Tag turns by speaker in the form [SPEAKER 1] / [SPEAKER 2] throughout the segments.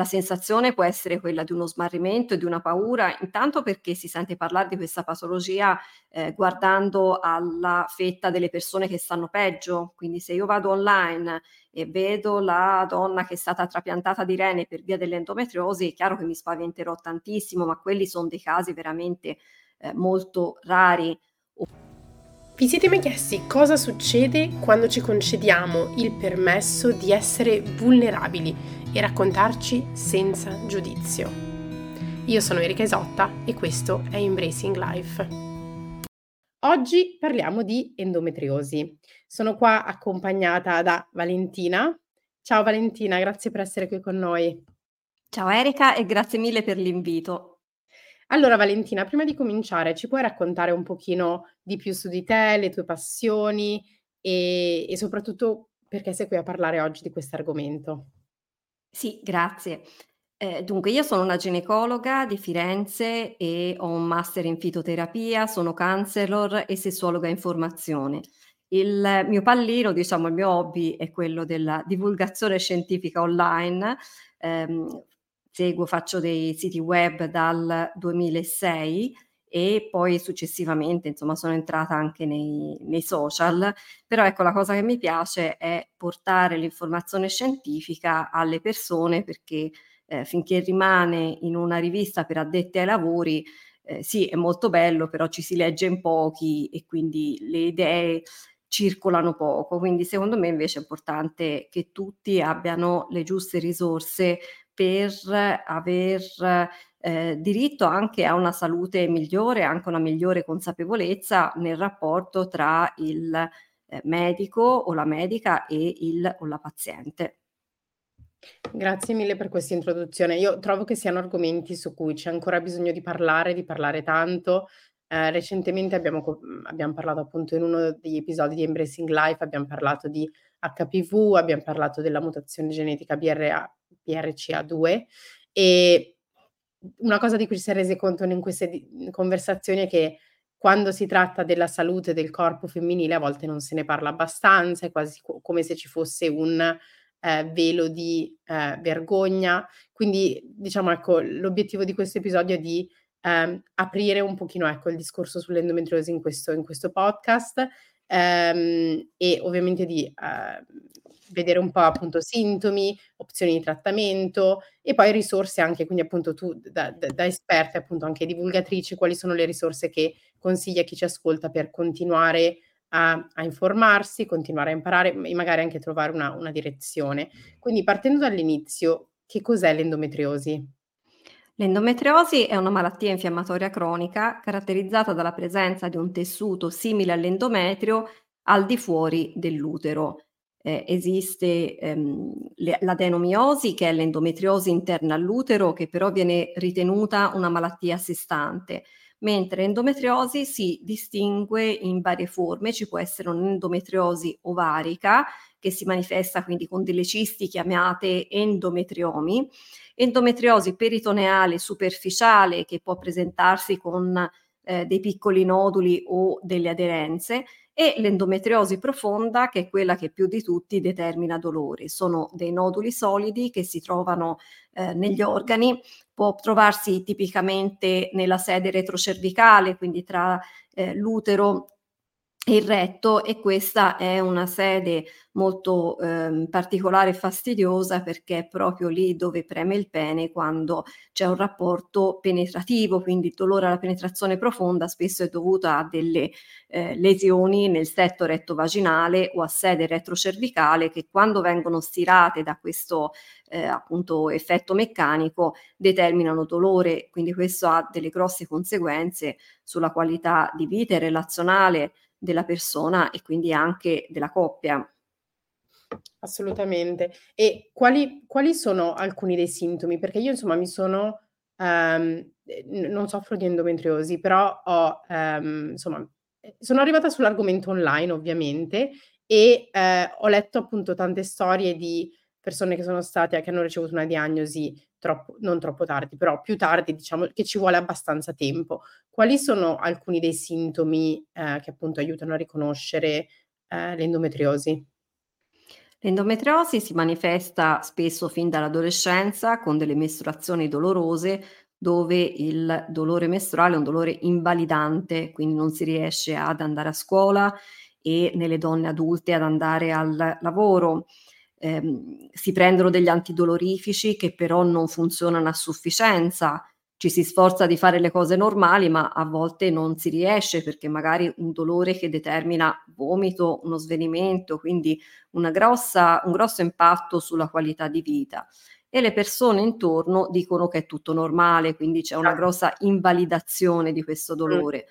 [SPEAKER 1] la sensazione può essere quella di uno smarrimento e di una paura, intanto perché si sente parlare di questa patologia eh, guardando alla fetta delle persone che stanno peggio, quindi se io vado online e vedo la donna che è stata trapiantata di rene per via dell'endometriosi, è chiaro che mi spaventerò tantissimo, ma quelli sono dei casi veramente eh, molto rari.
[SPEAKER 2] Vi siete mai chiesti cosa succede quando ci concediamo il permesso di essere vulnerabili e raccontarci senza giudizio? Io sono Erika Isotta e questo è Embracing Life. Oggi parliamo di endometriosi. Sono qua accompagnata da Valentina. Ciao Valentina, grazie per essere qui con noi.
[SPEAKER 1] Ciao Erika e grazie mille per l'invito.
[SPEAKER 2] Allora Valentina, prima di cominciare, ci puoi raccontare un pochino di più su di te, le tue passioni e, e soprattutto perché sei qui a parlare oggi di questo argomento?
[SPEAKER 1] Sì, grazie. Eh, dunque, io sono una ginecologa di Firenze e ho un master in fitoterapia, sono counselor e sessuologa in formazione. Il mio pallino, diciamo, il mio hobby è quello della divulgazione scientifica online. Ehm, seguo, faccio dei siti web dal 2006 e poi successivamente insomma sono entrata anche nei, nei, social, però ecco la cosa che mi piace è portare l'informazione scientifica alle persone perché eh, finché rimane in una rivista per addetti ai lavori, eh, sì è molto bello, però ci si legge in pochi e quindi le idee circolano poco, quindi secondo me invece è importante che tutti abbiano le giuste risorse per aver eh, diritto anche a una salute migliore, anche una migliore consapevolezza nel rapporto tra il eh, medico o la medica e il o la paziente.
[SPEAKER 2] Grazie mille per questa introduzione. Io trovo che siano argomenti su cui c'è ancora bisogno di parlare, di parlare tanto. Eh, recentemente abbiamo, abbiamo, parlato appunto in uno degli episodi di Embracing Life, abbiamo parlato di HPV, abbiamo parlato della mutazione genetica BRA, BRCA2 e una cosa di cui si è resi conto in queste conversazioni è che quando si tratta della salute del corpo femminile a volte non se ne parla abbastanza, è quasi co- come se ci fosse un eh, velo di eh, vergogna. Quindi, diciamo, ecco, l'obiettivo di questo episodio è di eh, aprire un pochino, ecco, il discorso sull'endometriosi in questo, in questo podcast ehm, e ovviamente di eh, vedere un po' appunto sintomi, opzioni di trattamento e poi risorse anche, quindi appunto tu da, da, da esperta appunto anche divulgatrice, quali sono le risorse che consiglia a chi ci ascolta per continuare a, a, informarsi, continuare a imparare e magari anche trovare una, una direzione. Quindi partendo dall'inizio, che cos'è l'endometriosi?
[SPEAKER 1] L'endometriosi è una malattia infiammatoria cronica caratterizzata dalla presenza di un tessuto simile all'endometrio al di fuori dell'utero eh, esiste ehm, le, l'adenomiosi, che è l'endometriosi interna all'utero, che però viene ritenuta una malattia a sé stante, mentre endometriosi si distingue in varie forme, ci può essere un'endometriosi ovarica, che si manifesta quindi con delle cisti chiamate endometriomi, endometriosi peritoneale superficiale che può presentarsi con eh, dei piccoli noduli o delle aderenze e l'endometriosi profonda che è quella che più di tutti determina dolori. Sono dei noduli solidi che si trovano eh, negli organi, può trovarsi tipicamente nella sede retrocervicale, quindi tra eh, l'utero il retto e questa è una sede molto eh, particolare e fastidiosa perché è proprio lì dove preme il pene quando c'è un rapporto penetrativo, quindi il dolore alla penetrazione profonda spesso è dovuto a delle eh, lesioni nel setto retto-vaginale o a sede retrocervicale che quando vengono stirate da questo eh, appunto effetto meccanico determinano dolore, quindi questo ha delle grosse conseguenze sulla qualità di vita e relazionale della persona e quindi anche della coppia.
[SPEAKER 2] Assolutamente. E quali, quali sono alcuni dei sintomi? Perché io insomma mi sono, um, non soffro di endometriosi, però ho, um, insomma, sono arrivata sull'argomento online ovviamente e eh, ho letto appunto tante storie di persone che sono state, che hanno ricevuto una diagnosi troppo, non troppo tardi, però più tardi, diciamo che ci vuole abbastanza tempo. Quali sono alcuni dei sintomi eh, che appunto aiutano a riconoscere eh, l'endometriosi?
[SPEAKER 1] L'endometriosi si manifesta spesso fin dall'adolescenza con delle mestruazioni dolorose dove il dolore mestruale è un dolore invalidante, quindi non si riesce ad andare a scuola e nelle donne adulte ad andare al lavoro. Ehm, si prendono degli antidolorifici che però non funzionano a sufficienza ci si sforza di fare le cose normali, ma a volte non si riesce perché magari un dolore che determina vomito, uno svenimento, quindi una grossa, un grosso impatto sulla qualità di vita. E le persone intorno dicono che è tutto normale, quindi c'è una certo. grossa invalidazione di questo dolore.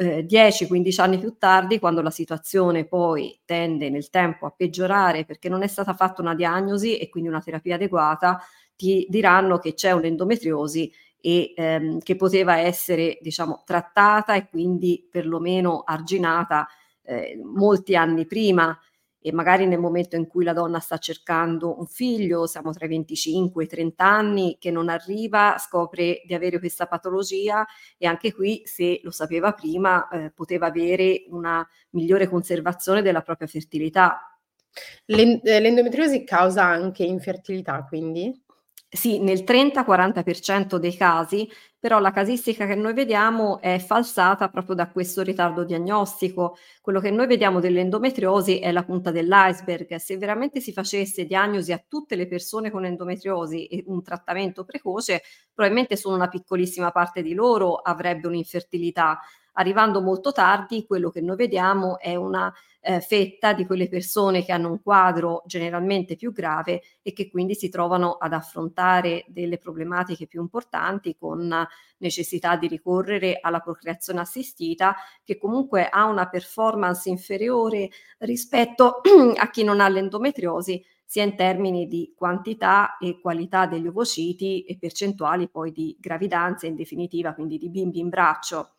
[SPEAKER 1] Eh, 10-15 anni più tardi, quando la situazione poi tende nel tempo a peggiorare perché non è stata fatta una diagnosi e quindi una terapia adeguata, ti diranno che c'è un'endometriosi e ehm, che poteva essere diciamo trattata e quindi perlomeno arginata eh, molti anni prima e magari nel momento in cui la donna sta cercando un figlio, siamo tra i 25 e i 30 anni, che non arriva, scopre di avere questa patologia e anche qui se lo sapeva prima eh, poteva avere una migliore conservazione della propria fertilità.
[SPEAKER 2] Eh, l'endometriosi causa anche infertilità, quindi?
[SPEAKER 1] Sì, nel 30-40% dei casi, però la casistica che noi vediamo è falsata proprio da questo ritardo diagnostico. Quello che noi vediamo dell'endometriosi è la punta dell'iceberg. Se veramente si facesse diagnosi a tutte le persone con endometriosi e un trattamento precoce, probabilmente solo una piccolissima parte di loro avrebbe un'infertilità. Arrivando molto tardi, quello che noi vediamo è una eh, fetta di quelle persone che hanno un quadro generalmente più grave e che quindi si trovano ad affrontare delle problematiche più importanti con necessità di ricorrere alla procreazione assistita che comunque ha una performance inferiore rispetto a chi non ha l'endometriosi sia in termini di quantità e qualità degli ovociti e percentuali poi di gravidanza in definitiva, quindi di bimbi in braccio.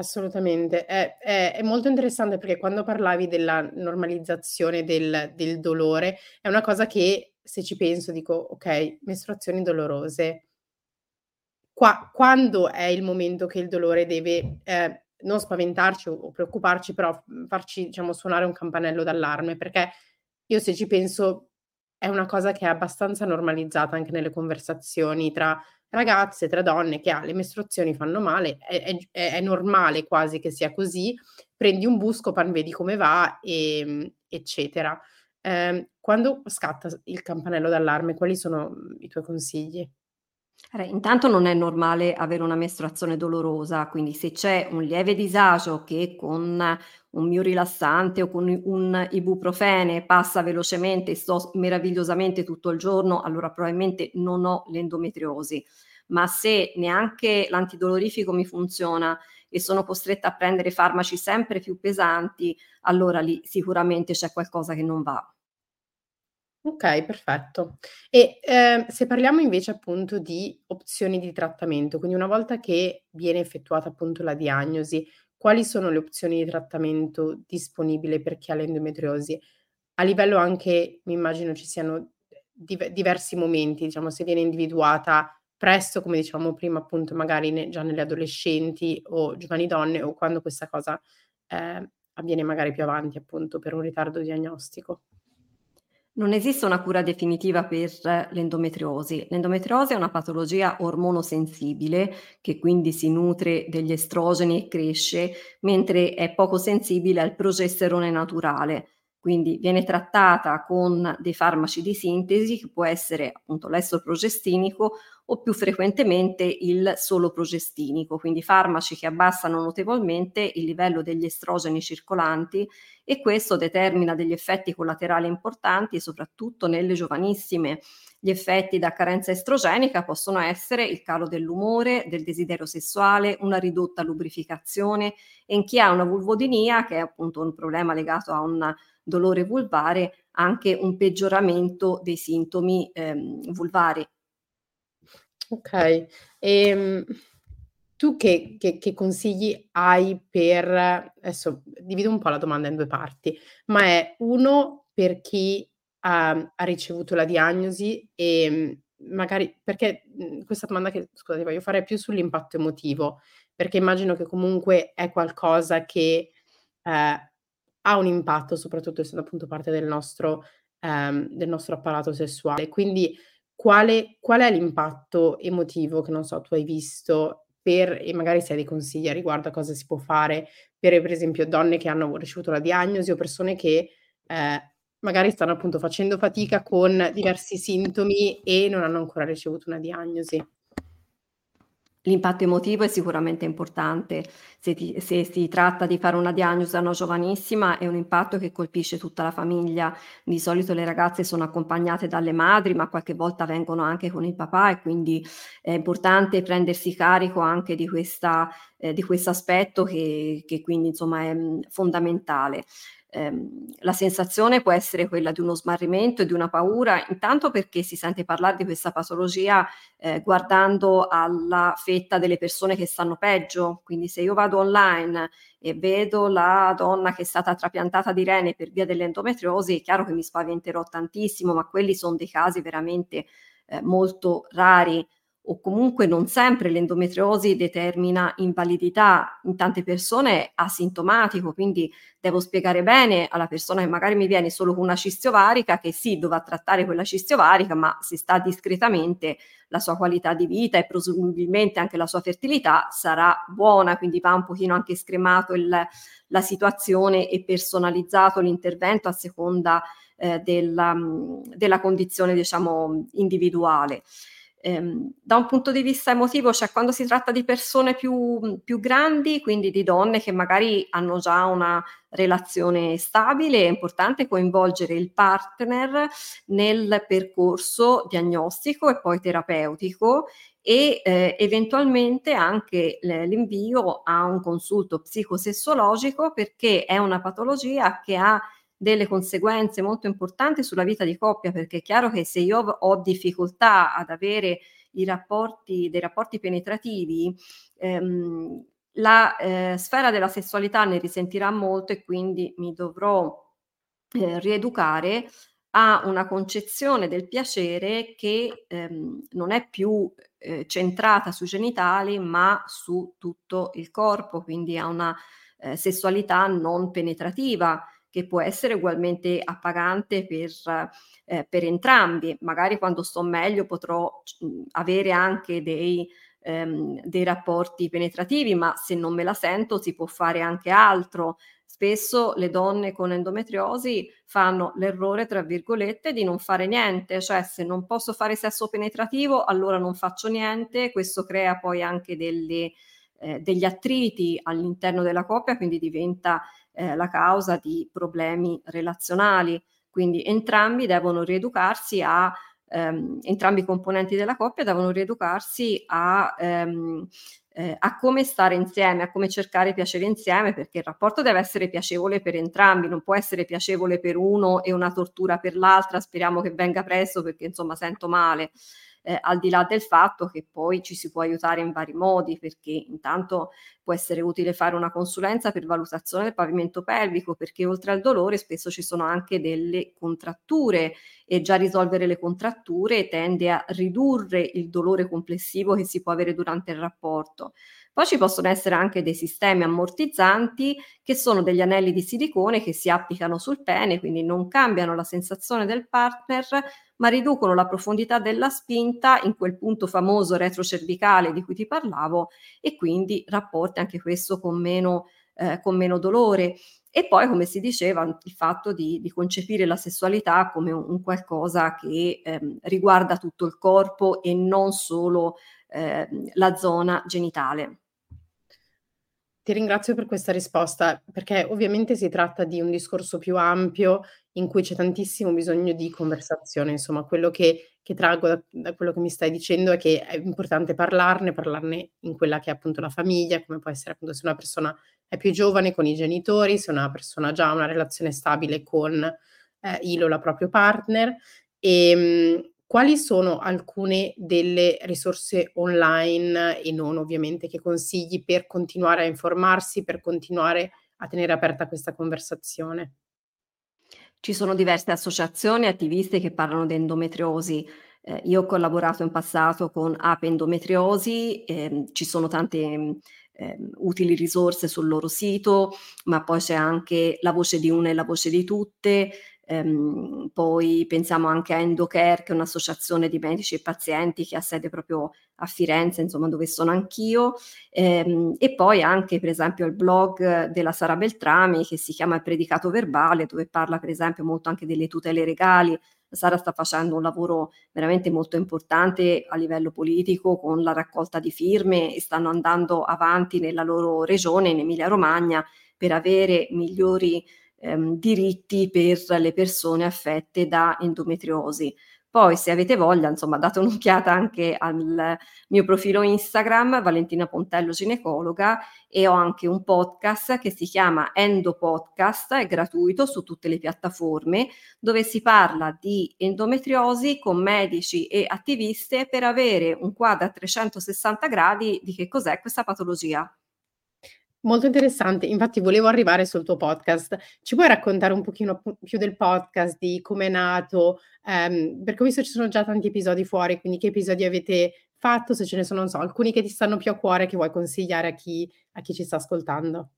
[SPEAKER 2] Assolutamente. È è è molto interessante perché quando parlavi della normalizzazione del del dolore, è una cosa che se ci penso dico: "Okay, mestruazioni dolorose". Qua quando è il momento che il dolore deve, ehm, non spaventarci o o preoccuparci, però, farci diciamo suonare un campanello d'allarme? Perché io se ci penso è una cosa che è abbastanza normalizzata anche nelle conversazioni tra ragazze, tra donne che ha le mestruazioni fanno male, è è è normale quasi che sia così, prendi un Buscopan, vedi come va, ehm, eccetera. Ehm, quando scatta il campanello d'allarme, quali sono, mhmm, i tuoi consigli?
[SPEAKER 1] Intanto non è normale avere una mestruazione dolorosa, quindi se c'è un lieve disagio che con un mio rilassante o con un ibuprofene passa velocemente e sto meravigliosamente tutto il giorno, allora probabilmente non ho l'endometriosi. Ma se neanche l'antidolorifico mi funziona e sono costretta a prendere farmaci sempre più pesanti, allora lì sicuramente c'è qualcosa che non va.
[SPEAKER 2] Okay, perfetto. E, ehm, se parliamo invece appunto di opzioni di trattamento, quindi una volta che viene effettuata appunto la diagnosi, quali sono le opzioni di trattamento disponibili per chi ha l'endometriosi? A livello anche mi immagino ci siano dive diversi momenti, diciamo, se viene individuata presto, come dicevamo prima, appunto, magari ne già nelle adolescenti o giovani donne, o quando questa cosa, ehm, avviene magari più avanti, appunto, per un ritardo diagnostico.
[SPEAKER 1] Non esiste una cura definitiva per l'endometriosi. L'endometriosi è una patologia ormonosensibile che quindi si nutre degli estrogeni e cresce, mentre è poco sensibile al progesterone naturale. Quindi viene trattata con dei farmaci di sintesi che può essere appunto l'estroprogestinico o più frequentemente il solo progestinico, quindi farmaci che abbassano notevolmente il livello degli estrogeni circolanti e questo determina degli effetti collaterali importanti soprattutto nelle giovanissime. Gli effetti da carenza estrogenica possono essere il calo dell'umore, del desiderio sessuale, una ridotta lubrificazione e in chi ha una vulvodinia, che è appunto un problema legato a un dolore vulvare, anche un peggioramento dei sintomi ehm, vulvari.
[SPEAKER 2] Okay. Ehm, tu che che che consigli hai per adesso divido un po' la domanda in 2 parti, ma è 1 per chi ha ha ricevuto la diagnosi, ehm, magari perché, mhmm, questa domanda che scusa ti voglio fare più sull'impatto emotivo, perché immagino che comunque è qualcosa che, ehm, ha un impatto, soprattutto essendo appunto parte del nostro ehm, del nostro apparato sessuale. Quindi quale qual è l'impatto emotivo che, non so, tu hai visto per e magari se hai dei consigli a riguardo a cosa si può fare per, per esempio, donne che hanno ricevuto la diagnosi o persone che, ehm, magari stanno appunto facendo fatica con diversi sintomi e non hanno ancora ricevuto una diagnosi?
[SPEAKER 1] L'impatto emotivo è sicuramente importante. Se ti se si tratta di fare una diagnosi a una giovanissima, è un impatto che colpisce tutta la famiglia. Di solito le ragazze sono accompagnate dalle madri, ma qualche volta vengono anche con il papà e quindi è importante prendersi carico anche di questa ehm, di questo aspetto che che quindi insomma è, fondamentale. Ehm, la sensazione può essere quella di uno smarrimento e di una paura, intanto perché si sente parlare di questa patologia eh, guardando alla fetta delle persone che stanno peggio, quindi se io vado online e vedo la donna che è stata trapiantata di rene per via dell'endometriosi, è chiaro che mi spaventerò tantissimo, ma quelli sono dei casi veramente eh, molto rari o comunque non sempre l'endometriosi determina invalidità, in tante persone asintomatico, quindi devo spiegare bene alla persona che magari mi viene solo con una cisti ovarica che sì, dovrà trattare quella cisti ovarica, ma se sta discretamente la sua qualità di vita e presumibilmente anche la sua fertilità sarà buona, quindi va un pochino anche scremato il, la situazione e personalizzato l'intervento a seconda eh, della, della condizione diciamo individuale. Ehm, da un punto di vista emotivo, cioè quando si tratta di persone più, più grandi, quindi di donne che magari hanno già una relazione stabile, è importante coinvolgere il partner nel percorso diagnostico e poi terapeutico e eh, eventualmente anche l'invio a un consulto psicosessologico perché è una patologia che ha delle conseguenze molto importanti sulla vita di coppia, perché è chiaro che se io ho difficoltà ad avere i rapporti, dei rapporti penetrativi, ehm, la eh, sfera della sessualità ne risentirà molto e quindi mi dovrò eh, rieducare a una concezione del piacere che ehm, non è più eh, centrata sui genitali ma su tutto il corpo, quindi a una eh, sessualità non penetrativa che può essere ugualmente appagante per, eh, per entrambi. Magari quando sto meglio potrò mh, avere anche dei, ehm, dei rapporti penetrativi, ma se non me la sento si può fare anche altro. Spesso le donne con endometriosi fanno l'errore, tra virgolette, di non fare niente, cioè se non posso fare sesso penetrativo, allora non faccio niente, questo crea poi anche delle, eh, degli attriti all'interno della coppia, quindi diventa eh, la causa di problemi relazionali. Quindi entrambi devono rieducarsi a ehm, entrambi i componenti della coppia devono rieducarsi a, ehm, eh, a come stare insieme, a come cercare piacere insieme, perché il rapporto deve essere piacevole per entrambi, non può essere piacevole per uno e una tortura per l'altra. Speriamo che venga presto perché insomma sento male eh, al di là del fatto che poi ci si può aiutare in vari modi, perché intanto può essere utile fare una consulenza per valutazione del pavimento pelvico, perché oltre al dolore spesso ci sono anche delle contratture e già risolvere le contratture tende a ridurre il dolore complessivo che si può avere durante il rapporto. Poi ci possono essere anche dei sistemi ammortizzanti che sono degli anelli di silicone che si applicano sul pene, quindi non cambiano la sensazione del partner, ma riducono la profondità della spinta in quel punto famoso retrocervicale di cui ti parlavo e quindi rapporti anche questo con meno, eh, con meno dolore. E poi, come si diceva, il fatto di, di concepire la sessualità come un, qualcosa che ehm, riguarda tutto il corpo e non solo eh, la zona genitale.
[SPEAKER 2] Ti ringrazio per questa risposta, perché ovviamente si tratta di un discorso più ampio in cui c'è tantissimo bisogno di conversazione. Insomma, quello che, che traggo da, da, quello che mi stai dicendo è che è importante parlarne, parlarne in quella che è appunto la famiglia, come può essere appunto se una persona è più giovane con i genitori, se una persona ha già una relazione stabile con eh, il o la proprio partner. E, ehm, quali sono alcune delle risorse online e non ovviamente che consigli per continuare a informarsi, per continuare a tenere aperta questa conversazione?
[SPEAKER 1] Ci sono diverse associazioni attiviste che parlano di endometriosi. Eh, io ho collaborato in passato con Ape Endometriosi, ehm, ci sono tante ehm, utili risorse sul loro sito, ma poi c'è anche la voce di una e la voce di tutte, Ehm, poi pensiamo anche a Endocare, che è un'associazione di medici e pazienti che ha sede proprio a Firenze, insomma, dove sono anch'io, ehm, e poi anche, per esempio, il blog della Sara Beltrami che si chiama Predicato Verbale, dove parla, per esempio, molto anche delle tutele legali. Sara sta facendo un lavoro veramente molto importante a livello politico con la raccolta di firme e stanno andando avanti nella loro regione, in Emilia Romagna, per avere migliori ehm, diritti per le persone affette da endometriosi. Poi se avete voglia, insomma, date un'occhiata anche al mio profilo Instagram, Valentina Pontello Ginecologa, e ho anche un podcast che si chiama Endo Podcast, è gratuito su tutte le piattaforme, dove si parla di endometriosi con medici e attiviste per avere un quadro a 360 gradi di che cos'è questa patologia.
[SPEAKER 2] Molto interessante, infatti volevo arrivare sul tuo podcast. Ci puoi raccontare un pochino più del podcast, di come è nato? Ehm, perché ho visto ci sono già tanti episodi fuori, quindi che episodi avete fatto, se ce ne sono, non so, alcuni che ti stanno più a cuore, che vuoi consigliare a chi a chi ci sta ascoltando?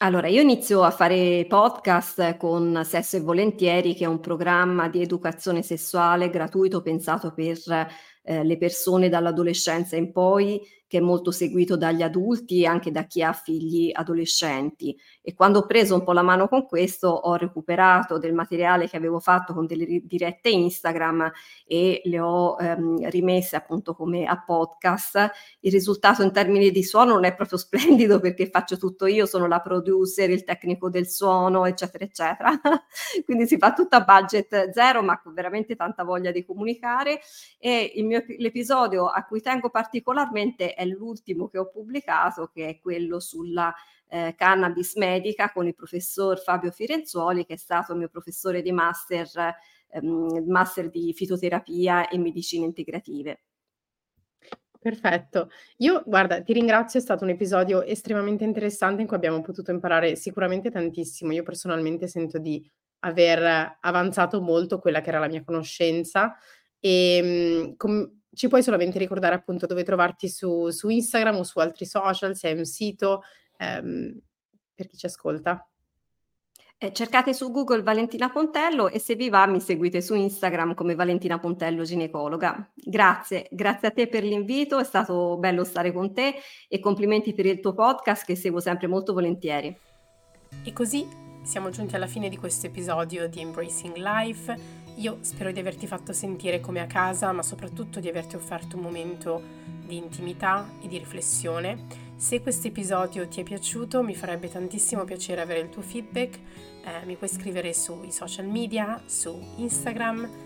[SPEAKER 1] Allora, io inizio a fare podcast con Sesso e Volentieri, che è un programma di educazione sessuale gratuito pensato per eh, le persone dall'adolescenza in poi che è molto seguito dagli adulti e anche da chi ha figli adolescenti. E quando ho preso un po' la mano con questo, ho recuperato del materiale che avevo fatto con delle dirette Instagram e le ho ehm, rimesse appunto come a podcast. Il risultato in termini di suono non è proprio splendido perché faccio tutto io, sono la producer, il tecnico del suono, eccetera, eccetera. Quindi si fa tutto a budget zero, ma con veramente tanta voglia di comunicare. E il mio, l'episodio a cui tengo particolarmente è l'ultimo che ho pubblicato, che è quello sulla eh, cannabis medica con il professor Fabio Firenzuoli, che è stato mio professore di master, ehm, master di fitoterapia e medicine integrative.
[SPEAKER 2] Perfetto. Io guarda, ti ringrazio, è stato un episodio estremamente interessante in cui abbiamo potuto imparare sicuramente tantissimo. Io personalmente sento di aver avanzato molto quella che era la mia conoscenza e ehm, com- ci puoi solamente ricordare appunto dove trovarti su su Instagram o su altri social, se hai un sito, ehm, per chi ci ascolta?
[SPEAKER 1] Eh, cercate su Google Valentina Pontello e se vi va mi seguite su Instagram come Valentina Pontello ginecologa. Grazie, grazie a te per l'invito, è stato bello stare con te e complimenti per il tuo podcast che seguo sempre molto volentieri.
[SPEAKER 2] E così siamo giunti alla fine di questo episodio di Embracing Life. Io spero di averti fatto sentire come a casa, ma soprattutto di averti offerto un momento di intimità e di riflessione. Se questo episodio ti è piaciuto, mi farebbe tantissimo piacere avere il tuo feedback. Eh, mi puoi scrivere sui social media, su Instagram,